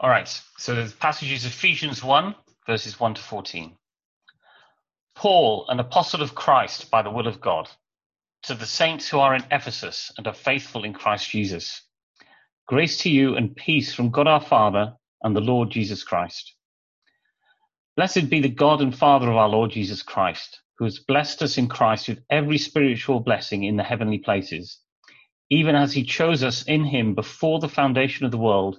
All right, so the passage is Ephesians 1, verses 1 to 14. Paul, an apostle of Christ by the will of God, to the saints who are in Ephesus and are faithful in Christ Jesus. Grace to you and peace from God our Father and the Lord Jesus Christ. Blessed be the God and Father of our Lord Jesus Christ, who has blessed us in Christ with every spiritual blessing in the heavenly places, even as he chose us in him before the foundation of the world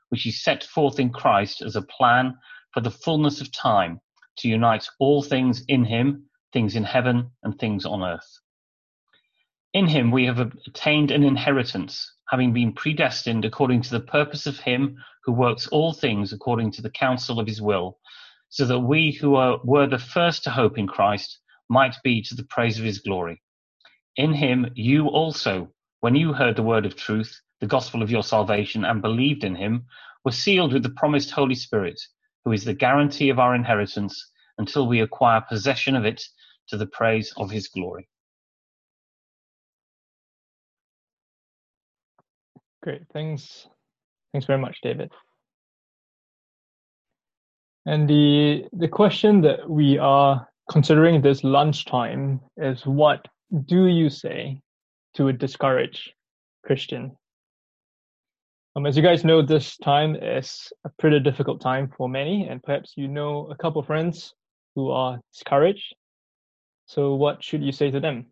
which is set forth in Christ as a plan for the fullness of time to unite all things in him, things in heaven and things on earth. In him we have obtained an inheritance, having been predestined according to the purpose of him who works all things according to the counsel of his will, so that we who are, were the first to hope in Christ might be to the praise of his glory. In him you also, when you heard the word of truth, the gospel of your salvation, and believed in him, were sealed with the promised Holy Spirit, who is the guarantee of our inheritance until we acquire possession of it to the praise of his glory. Great. Thanks. Thanks very much, David. And the the question that we are considering this lunchtime is what do you say to a discouraged Christian? Um, as you guys know, this time is a pretty difficult time for many, and perhaps you know a couple of friends who are discouraged. So, what should you say to them?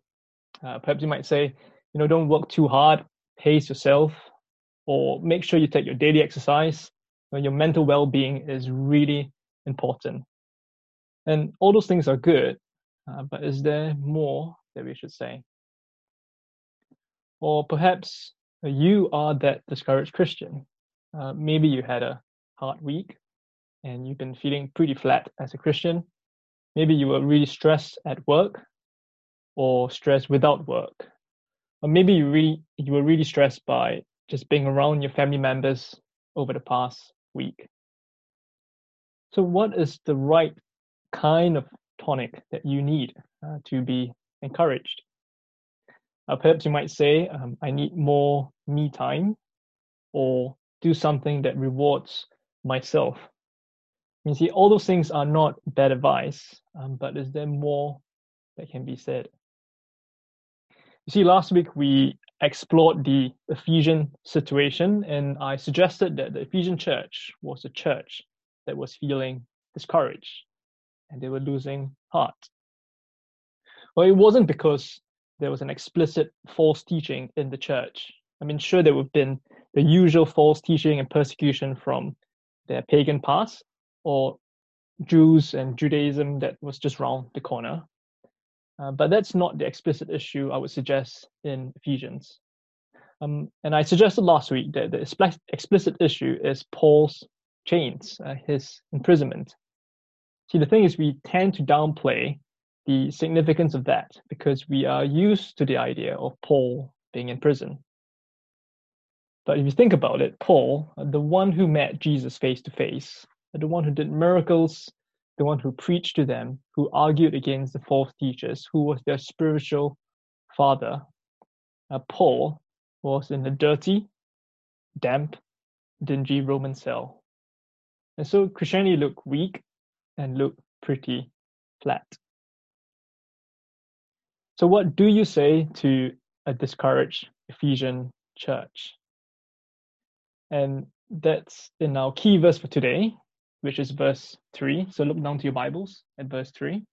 Uh, perhaps you might say, you know, don't work too hard, pace yourself, or make sure you take your daily exercise. When your mental well-being is really important, and all those things are good. Uh, but is there more that we should say? Or perhaps you are that discouraged Christian. Uh, maybe you had a hard week and you've been feeling pretty flat as a Christian. Maybe you were really stressed at work or stressed without work. Or maybe you really you were really stressed by just being around your family members over the past week. So what is the right kind of tonic that you need uh, to be encouraged? Uh, perhaps you might say, um, I need more me time or do something that rewards myself. You see, all those things are not bad advice, um, but is there more that can be said? You see, last week we explored the Ephesian situation, and I suggested that the Ephesian church was a church that was feeling discouraged and they were losing heart. Well, it wasn't because there was an explicit false teaching in the church. I mean, sure, there would have been the usual false teaching and persecution from their pagan past or Jews and Judaism that was just round the corner. Uh, but that's not the explicit issue I would suggest in Ephesians. Um, and I suggested last week that the explicit issue is Paul's chains, uh, his imprisonment. See, the thing is, we tend to downplay the significance of that because we are used to the idea of Paul being in prison. But if you think about it, Paul, the one who met Jesus face to face, the one who did miracles, the one who preached to them, who argued against the false teachers, who was their spiritual father, uh, Paul was in a dirty, damp, dingy Roman cell. And so Christianity looked weak and looked pretty flat. So, what do you say to a discouraged Ephesian church? And that's in our key verse for today, which is verse 3. So, look down to your Bibles at verse 3.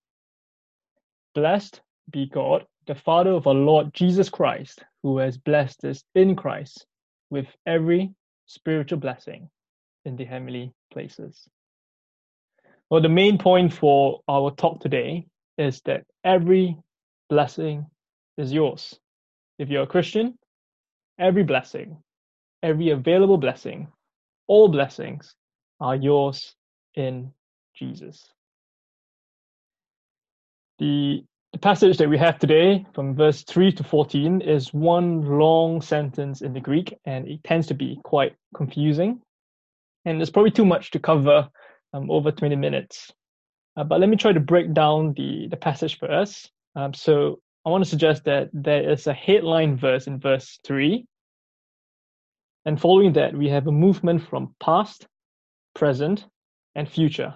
Blessed be God, the Father of our Lord Jesus Christ, who has blessed us in Christ with every spiritual blessing in the heavenly places. Well, the main point for our talk today is that every blessing is yours. If you're a Christian, every blessing, every available blessing, all blessings are yours in Jesus. The, the passage that we have today from verse 3 to 14 is one long sentence in the Greek, and it tends to be quite confusing. And there's probably too much to cover um, over 20 minutes. Uh, but let me try to break down the, the passage for us. Um, so I want to suggest that there is a headline verse in verse 3. And following that, we have a movement from past, present, and future.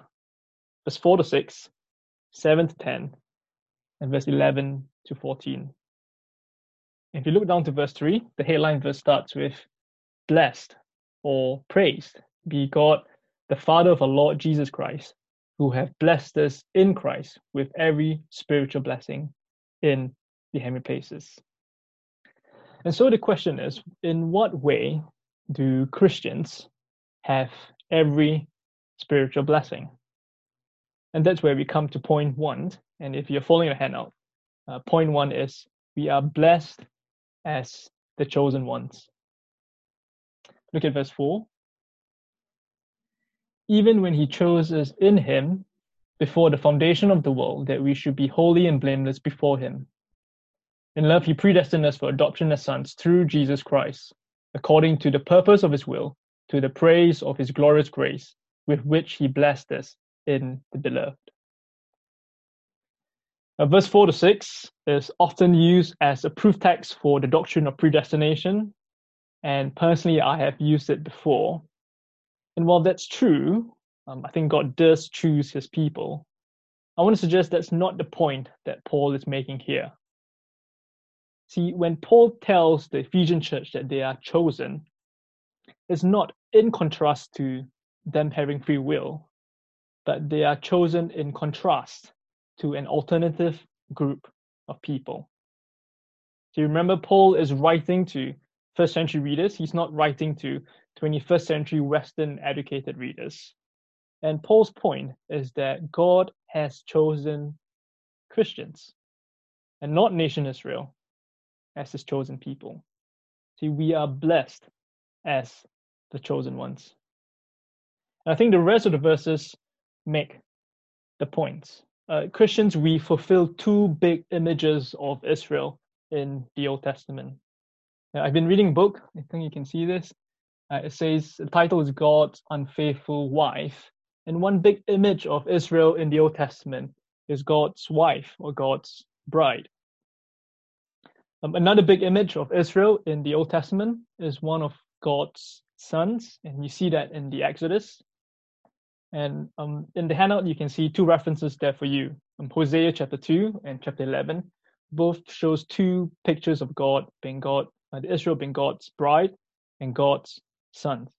Verse 4 to 6, 7 to 10, and verse 11 to 14. If you look down to verse 3, the headline verse starts with blessed or praised be God, the Father of our Lord Jesus Christ, who have blessed us in Christ with every spiritual blessing in the heavenly places. And so the question is in what way do Christians have every spiritual blessing? And that's where we come to point one. And if you're following your handout, uh, point one is we are blessed as the chosen ones. Look at verse 4. Even when he chose us in him before the foundation of the world, that we should be holy and blameless before him. In love, he predestined us for adoption as sons through Jesus Christ, according to the purpose of his will, to the praise of his glorious grace, with which he blessed us in the beloved. Now, verse 4 to 6 is often used as a proof text for the doctrine of predestination. And personally, I have used it before. And while that's true, um, I think God does choose his people. I want to suggest that's not the point that Paul is making here. See, when Paul tells the Ephesian church that they are chosen, it's not in contrast to them having free will, but they are chosen in contrast to an alternative group of people. Do you remember Paul is writing to first century readers? He's not writing to 21st century Western educated readers. And Paul's point is that God has chosen Christians and not nation Israel as his chosen people. See, we are blessed as the chosen ones. And I think the rest of the verses make the points. Uh, Christians, we fulfill two big images of Israel in the Old Testament. Now, I've been reading a book, I think you can see this. Uh, it says the title is God's Unfaithful Wife. And one big image of Israel in the Old Testament is God's wife or God's bride. Um, another big image of Israel in the Old Testament is one of God's sons, and you see that in the Exodus. And um, in the handout, you can see two references there for you. Um, Hosea chapter 2 and chapter 11 both shows two pictures of God being God, uh, Israel being God's bride and God's sons.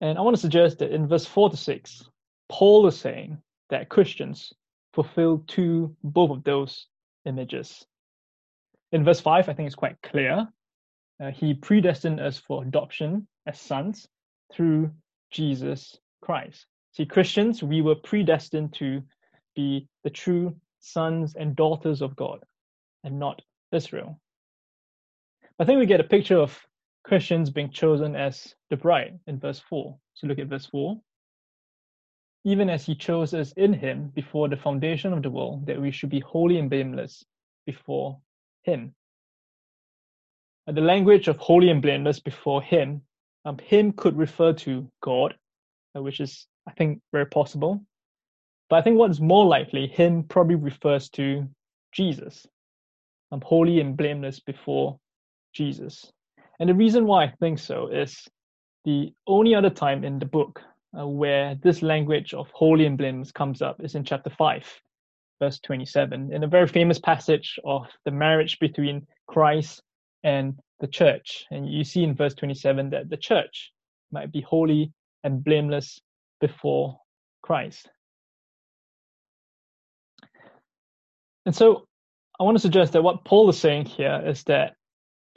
And I want to suggest that in verse 4 to 6, Paul is saying that Christians fulfill two, both of those images. In verse 5, I think it's quite clear. Uh, he predestined us for adoption as sons through Jesus Christ. See, Christians, we were predestined to be the true sons and daughters of God and not Israel. I think we get a picture of Christians being chosen as the bride in verse 4. So look at verse 4. Even as he chose us in him before the foundation of the world, that we should be holy and blameless before him. the language of holy and blameless before him, um, him could refer to God, uh, which is, I think, very possible. But I think what's more likely, him probably refers to Jesus. I'm holy and blameless before Jesus. And the reason why I think so is the only other time in the book uh, where this language of holy and blameless comes up is in chapter 5, verse 27, in a very famous passage of the marriage between Christ and the church. And you see in verse 27 that the church might be holy and blameless before Christ. And so I want to suggest that what Paul is saying here is that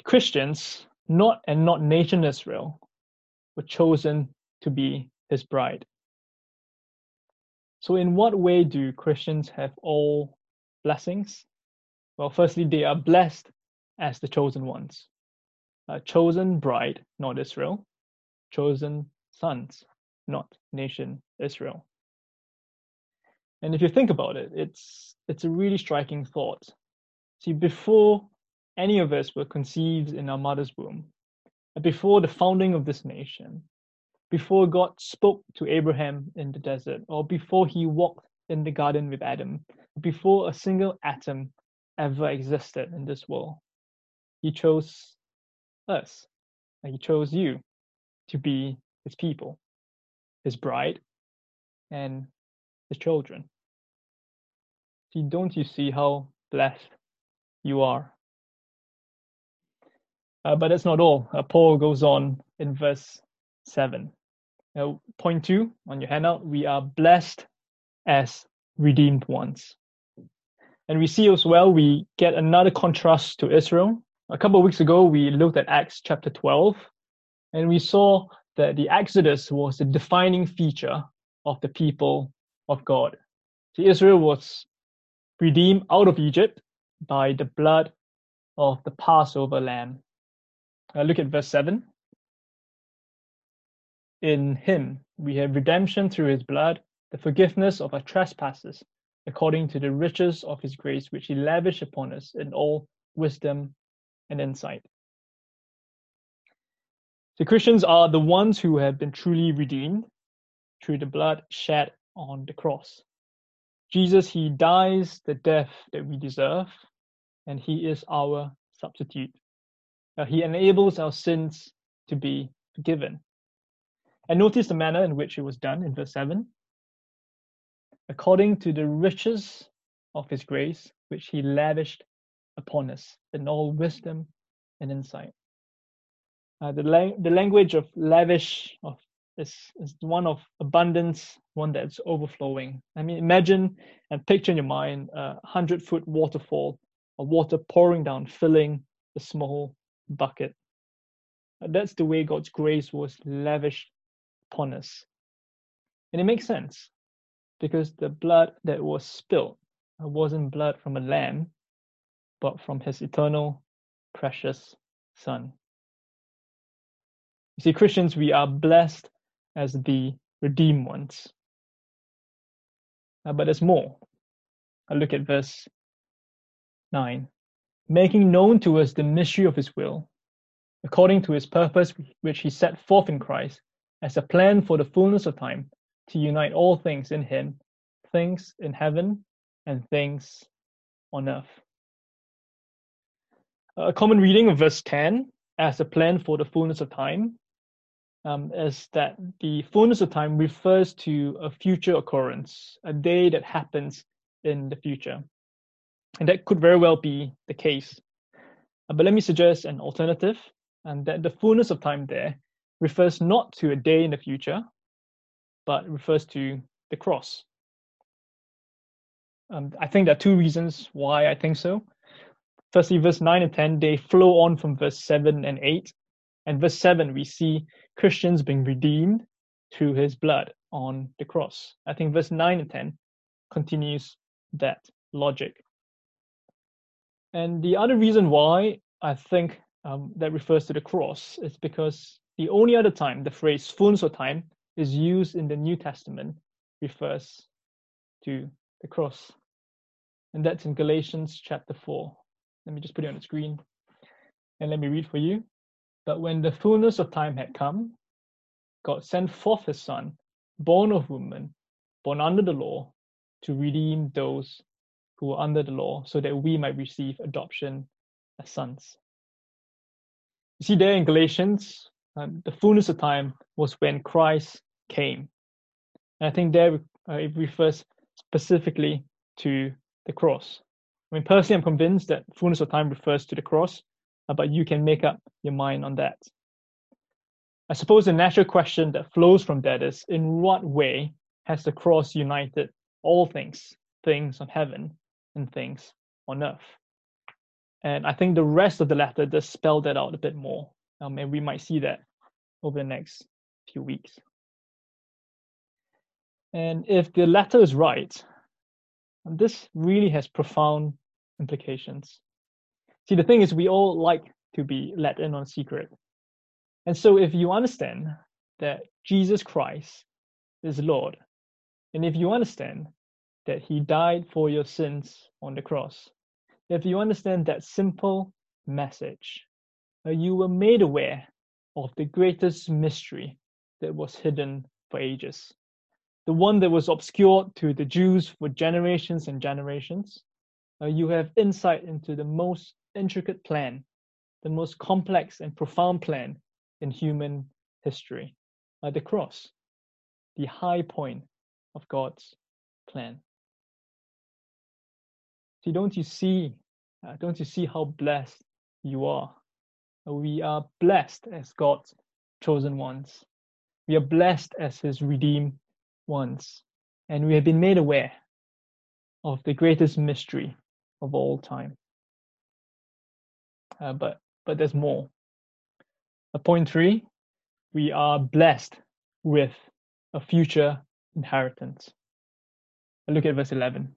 Christians, not and not nation Israel, were chosen to be his bride. So, in what way do Christians have all blessings? Well, firstly, they are blessed as the chosen ones, a chosen bride, not Israel, chosen sons, not nation Israel. And if you think about it, it's it's a really striking thought. See, before any of us were conceived in our mother's womb, before the founding of this nation, before God spoke to Abraham in the desert, or before he walked in the garden with Adam, before a single atom ever existed in this world, he chose us. And he chose you to be his people, his bride, and his children. See, don't you see how blessed you are? Uh, but that's not all. Uh, Paul goes on in verse 7. Now, point two on your handout, we are blessed as redeemed ones. And we see as well, we get another contrast to Israel. A couple of weeks ago, we looked at Acts chapter 12, and we saw that the Exodus was the defining feature of the people of God. See, Israel was redeemed out of Egypt by the blood of the Passover lamb. Uh, look at verse 7. In him we have redemption through his blood, the forgiveness of our trespasses, according to the riches of his grace, which he lavished upon us in all wisdom and insight. The Christians are the ones who have been truly redeemed through the blood shed on the cross. Jesus, he dies the death that we deserve, and he is our substitute. Uh, he enables our sins to be forgiven. And notice the manner in which it was done in verse 7 according to the riches of his grace, which he lavished upon us in all wisdom and insight. Uh, the, the language of lavish of is, is one of abundance, one that's overflowing. I mean, imagine and picture in your mind a hundred foot waterfall, of water pouring down, filling a small bucket. That's the way God's grace was lavished upon us. And it makes sense because the blood that was spilled wasn't blood from a lamb, but from his eternal, precious Son. You see, Christians, we are blessed as the redeemed ones. Uh, but there's more. I look at verse 9. Making known to us the mystery of his will, according to his purpose, which he set forth in Christ, as a plan for the fullness of time, to unite all things in him, things in heaven and things on earth. A common reading of verse 10 as a plan for the fullness of time um, is that the fullness of time refers to a future occurrence, a day that happens in the future. And that could very well be the case. Uh, but let me suggest an alternative, and that the fullness of time there refers not to a day in the future, but refers to the cross. Um, I think there are two reasons why I think so. Firstly, verse 9 and 10, they flow on from verse 7 and 8. And verse 7, we see Christians being redeemed through his blood on the cross. I think verse 9 and 10 continues that logic. And the other reason why I think um, that refers to the cross is because the only other time the phrase fullness of time is used in the New Testament refers to the cross. And that's in Galatians chapter 4. Let me just put it on the screen and let me read for you. But when the fullness of time had come, God sent forth his Son, born of woman, born under the law, to redeem those who were under the law, so that we might receive adoption as sons. You see, there in Galatians, um, the fullness of time was when Christ came. And I think there uh, it refers specifically to the cross. I mean, personally, I'm convinced that fullness of time refers to the cross, uh, but you can make up your mind on that. I suppose the natural question that flows from that is in what way has the cross united all things, things on heaven and things on earth? And I think the rest of the letter does spell that out a bit more. Um, and we might see that over the next few weeks. And if the latter is right, this really has profound implications. See, the thing is, we all like to be let in on secret. And so, if you understand that Jesus Christ is Lord, and if you understand that He died for your sins on the cross, if you understand that simple message, uh, you were made aware of the greatest mystery that was hidden for ages, the one that was obscured to the Jews for generations and generations. Uh, you have insight into the most intricate plan, the most complex and profound plan in human history uh, the cross, the high point of God's plan. See, don't you see? Uh, don't you see how blessed you are? We are blessed as God's chosen ones. We are blessed as His redeemed ones, and we have been made aware of the greatest mystery of all time. Uh, but but there's more. Uh, point three, we are blessed with a future inheritance. Look at verse 11.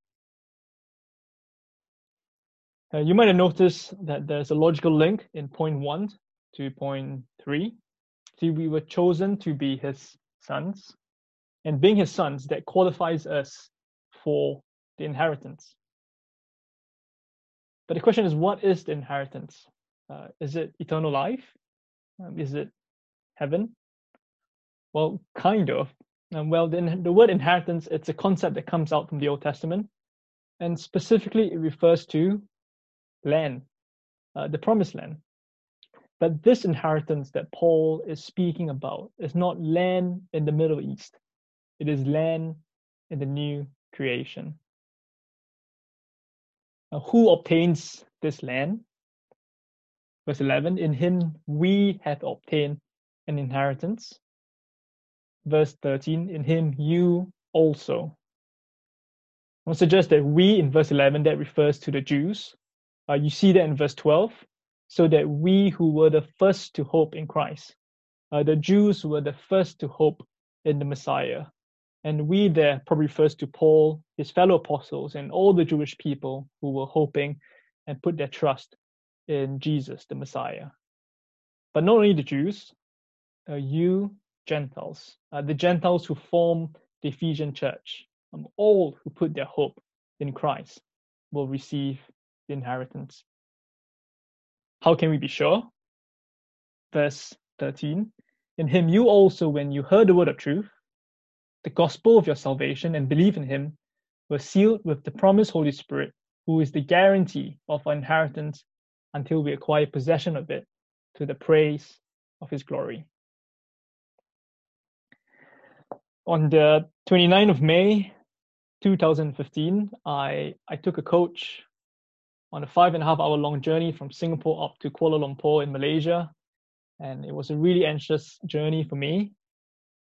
Uh, you might have noticed that there's a logical link in point one to point three. See, we were chosen to be his sons, and being his sons, that qualifies us for the inheritance. But the question is, what is the inheritance? Uh, is it eternal life? Um, is it heaven? Well, kind of. Um, well, then the word inheritance, it's a concept that comes out from the Old Testament. And specifically, it refers to land, uh, the promised land. But this inheritance that Paul is speaking about is not land in the Middle East, it is land in the new creation. Now, who obtains this land? Verse 11 In him we have obtained an inheritance. Verse 13 In him you also. I will suggest that we in verse 11 that refers to the Jews. Uh, you see that in verse 12. So that we who were the first to hope in Christ, uh, the Jews were the first to hope in the Messiah. And we there probably refers to Paul, his fellow apostles, and all the Jewish people who were hoping and put their trust in Jesus, the Messiah. But not only the Jews, uh, you Gentiles, uh, the Gentiles who form the Ephesian church, um, all who put their hope in Christ will receive the inheritance. How can we be sure? Verse 13 In him you also, when you heard the word of truth, the gospel of your salvation, and believe in him, were sealed with the promised Holy Spirit, who is the guarantee of our inheritance until we acquire possession of it to the praise of his glory. On the 29th of May 2015, I, I took a coach on a five and a half hour long journey from Singapore up to Kuala Lumpur in Malaysia. And it was a really anxious journey for me.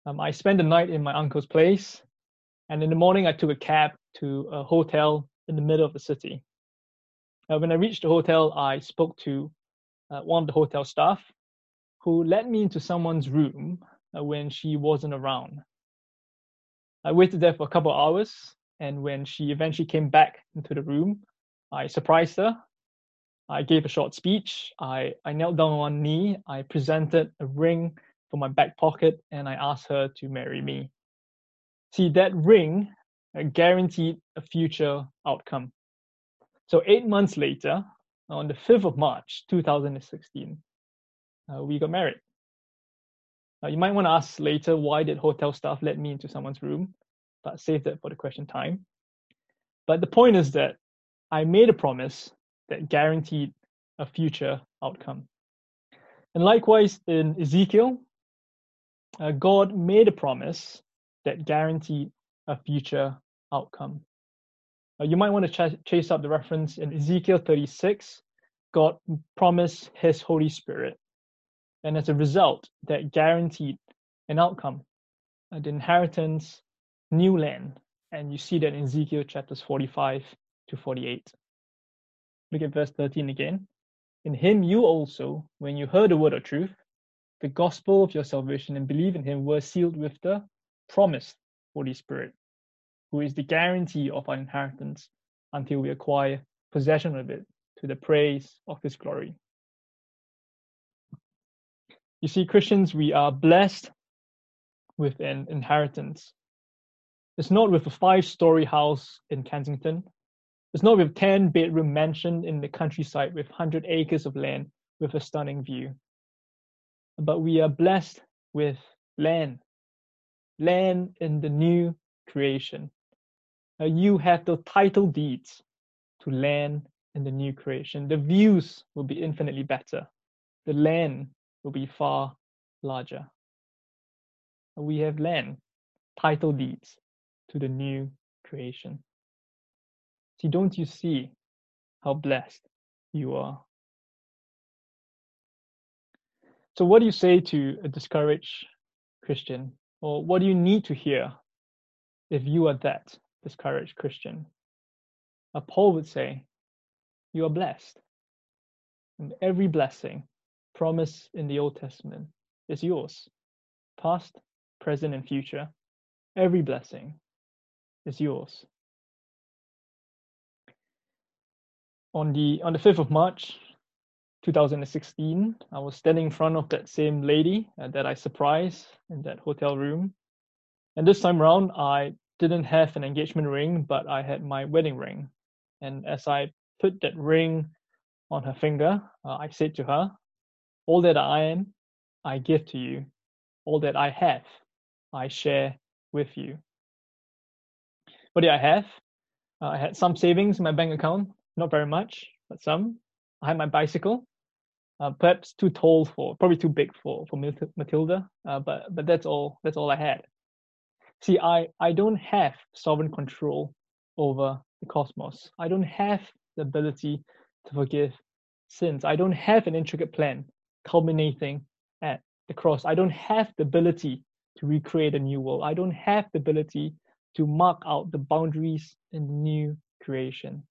Um, I spent the night in my uncle's place. And in the morning, I took a cab to a hotel in the middle of the city. When I reached the hotel, I spoke to uh, one of the hotel staff who led me into someone's room uh, when she wasn't around. I waited there for a couple of hours, and when she eventually came back into the room, I surprised her. I gave a short speech. I, I knelt down on one knee. I presented a ring from my back pocket, and I asked her to marry me. See, that ring uh, guaranteed a future outcome. So eight months later, on the 5th of March 2016, uh, we got married. Now, you might want to ask later why did hotel staff let me into someone's room, but save that for the question time. But the point is that I made a promise that guaranteed a future outcome. And likewise in Ezekiel, uh, God made a promise that guaranteed a future outcome. Uh, you might want to ch- chase up the reference in Ezekiel 36. God promised his Holy Spirit. And as a result, that guaranteed an outcome. the inheritance, new land. And you see that in Ezekiel chapters 45 to 48. Look at verse 13 again. In him you also, when you heard the word of truth, the gospel of your salvation, and believe in him, were sealed with the promised Holy Spirit, who is the guarantee of our inheritance until we acquire possession of it to the praise of his glory. You see, Christians, we are blessed with an inheritance. It's not with a five story house in Kensington. It's not with 10 bedroom mansion in the countryside with 100 acres of land with a stunning view. But we are blessed with land, land in the new creation. Uh, you have the title deeds to land in the new creation. The views will be infinitely better. The land will be far larger. We have land, title deeds to the new creation. See, don't you see how blessed you are? So, what do you say to a discouraged Christian? Or what do you need to hear if you are that discouraged Christian? A Paul would say, You are blessed. And every blessing promised in the Old Testament is yours, past, present, and future. Every blessing is yours. On the on the 5th of March 2016, I was standing in front of that same lady uh, that I surprised in that hotel room. And this time around, I didn't have an engagement ring, but I had my wedding ring. And as I put that ring on her finger, uh, I said to her, All that I am, I give to you. All that I have, I share with you. What did I have? Uh, I had some savings in my bank account, not very much, but some. I had my bicycle, uh, perhaps too tall for, probably too big for for Matilda, uh, but but that's all. That's all I had. See, I I don't have sovereign control over the cosmos. I don't have the ability to forgive sins. I don't have an intricate plan culminating at the cross. I don't have the ability to recreate a new world. I don't have the ability to mark out the boundaries in the new creation.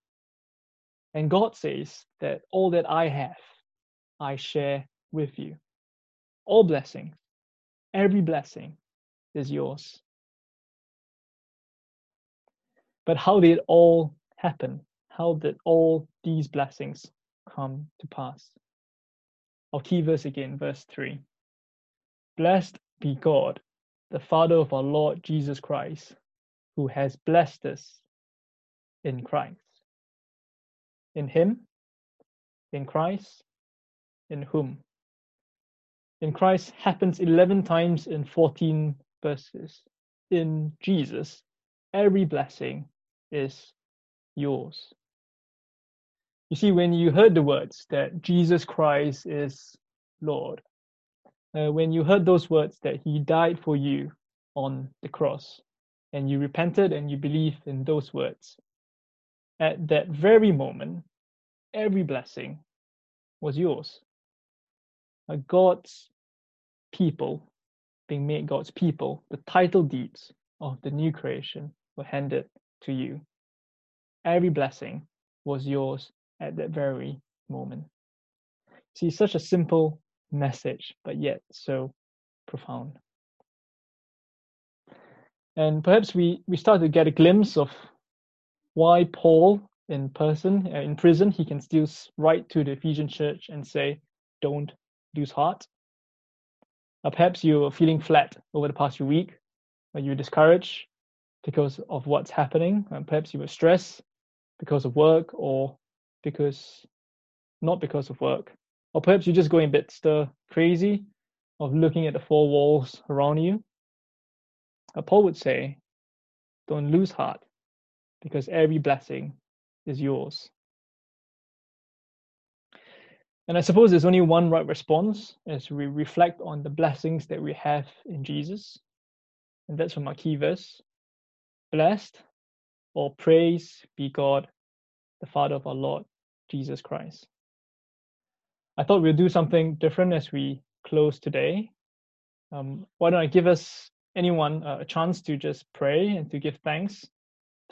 And God says that all that I have, I share with you. All blessings, every blessing is yours. But how did it all happen? How did all these blessings come to pass? Our key verse again, verse 3. Blessed be God, the Father of our Lord Jesus Christ, who has blessed us in Christ. In Him, in Christ, in whom. In Christ happens 11 times in 14 verses. In Jesus, every blessing is yours. You see, when you heard the words that Jesus Christ is Lord, uh, when you heard those words that He died for you on the cross, and you repented and you believed in those words, at that very moment, every blessing was yours. God's people, being made God's people, the title deeds of the new creation were handed to you. Every blessing was yours at that very moment. See, such a simple message, but yet so profound. And perhaps we, we start to get a glimpse of why Paul in person, uh, in prison, he can still write to the Ephesian church and say, don't lose heart. Uh, perhaps you're feeling flat over the past few week, or you're discouraged because of what's happening. And perhaps you were stressed because of work or because not because of work. Or perhaps you're just going a bit stir crazy of looking at the four walls around you. Uh, Paul would say, don't lose heart because every blessing is yours. And I suppose there's only one right response as we reflect on the blessings that we have in Jesus. And that's from our key verse Blessed or praise be God, the Father of our Lord Jesus Christ. I thought we'll do something different as we close today. Um, why don't I give us anyone uh, a chance to just pray and to give thanks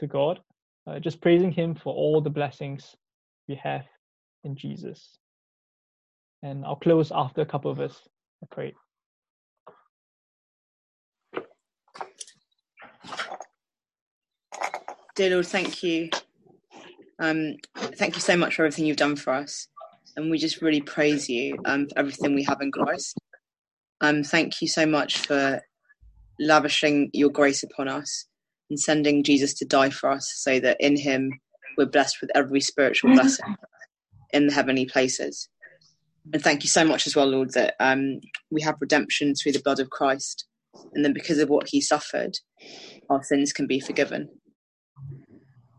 to God, uh, just praising Him for all the blessings we have in Jesus. And I'll close after a couple of us I pray. Dear Lord, thank you. Um, thank you so much for everything you've done for us. And we just really praise you um, for everything we have in Christ. Um, thank you so much for lavishing your grace upon us and sending Jesus to die for us so that in him we're blessed with every spiritual blessing in the heavenly places. And thank you so much as well, Lord, that um, we have redemption through the blood of Christ. And then because of what he suffered, our sins can be forgiven.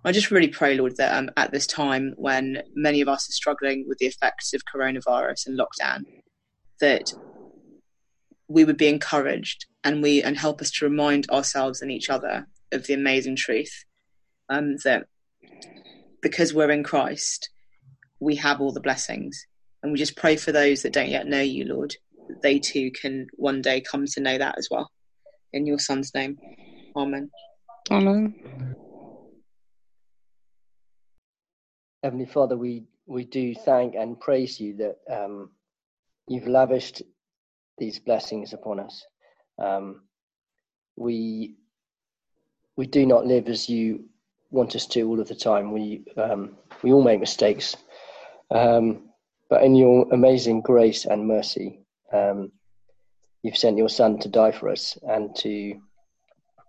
I just really pray, Lord, that um, at this time when many of us are struggling with the effects of coronavirus and lockdown, that we would be encouraged and we and help us to remind ourselves and each other of the amazing truth um, that because we're in Christ, we have all the blessings. And we just pray for those that don't yet know you, Lord, that they too can one day come to know that as well. In your Son's name. Amen. Amen. Heavenly Father, we, we do thank and praise you that um, you've lavished these blessings upon us. Um, we we do not live as you want us to all of the time. We um, we all make mistakes, um, but in your amazing grace and mercy, um, you've sent your Son to die for us and to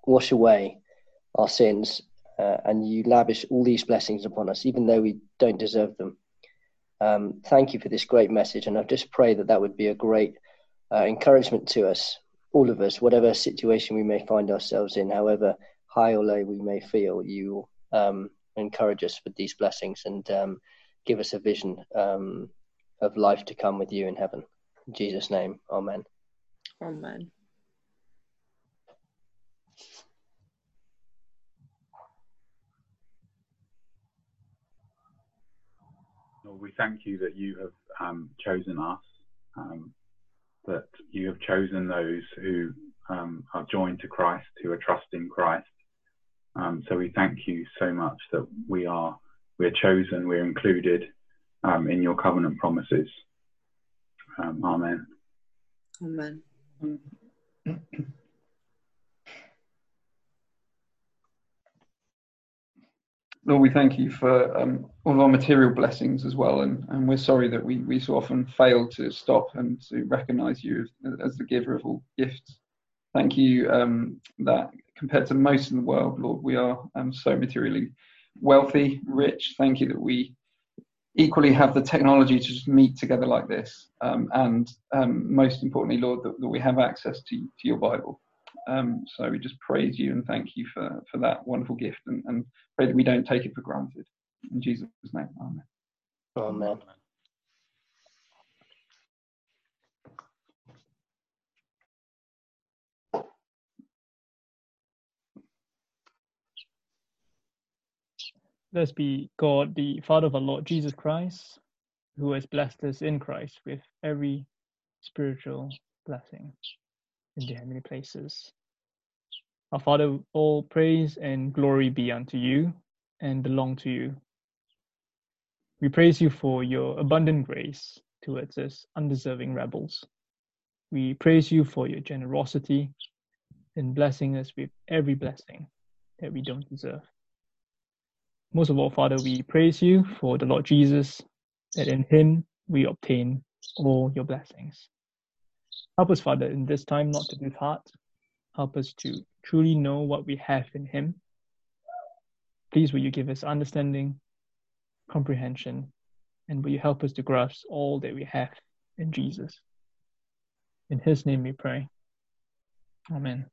wash away our sins uh, and you lavish all these blessings upon us, even though we don't deserve them. Um, thank you for this great message, and I just pray that that would be a great uh, encouragement to us, all of us, whatever situation we may find ourselves in, however high or low we may feel. You um, encourage us with these blessings and um, give us a vision um, of life to come with you in heaven. In Jesus' name, Amen. Amen. Lord, we thank you that you have um, chosen us, um, that you have chosen those who um, are joined to Christ, who are trusting Christ. Um, so we thank you so much that we are we're chosen, we're included um, in your covenant promises. Um, amen. Amen. Lord, we thank you for um, all of our material blessings as well, and, and we're sorry that we, we so often fail to stop and to recognize you as, as the giver of all gifts. Thank you um, that compared to most in the world, Lord, we are um, so materially wealthy, rich. Thank you that we equally have the technology to just meet together like this, um, and um, most importantly, Lord, that, that, we have access to, to your Bible. Um, so we just praise you and thank you for, for that wonderful gift and, and pray that we don't take it for granted. In Jesus' name, amen. Amen. Let's be God, the Father of our Lord Jesus Christ, who has blessed us in Christ with every spiritual blessing in the heavenly places. Our Father, all praise and glory be unto you and belong to you. We praise you for your abundant grace towards us undeserving rebels. We praise you for your generosity in blessing us with every blessing that we don't deserve. Most of all, Father, we praise you for the Lord Jesus, that in him we obtain all your blessings. Help us, Father, in this time not to lose heart. Help us to truly know what we have in Him. Please, will you give us understanding, comprehension, and will you help us to grasp all that we have in Jesus? In His name we pray. Amen.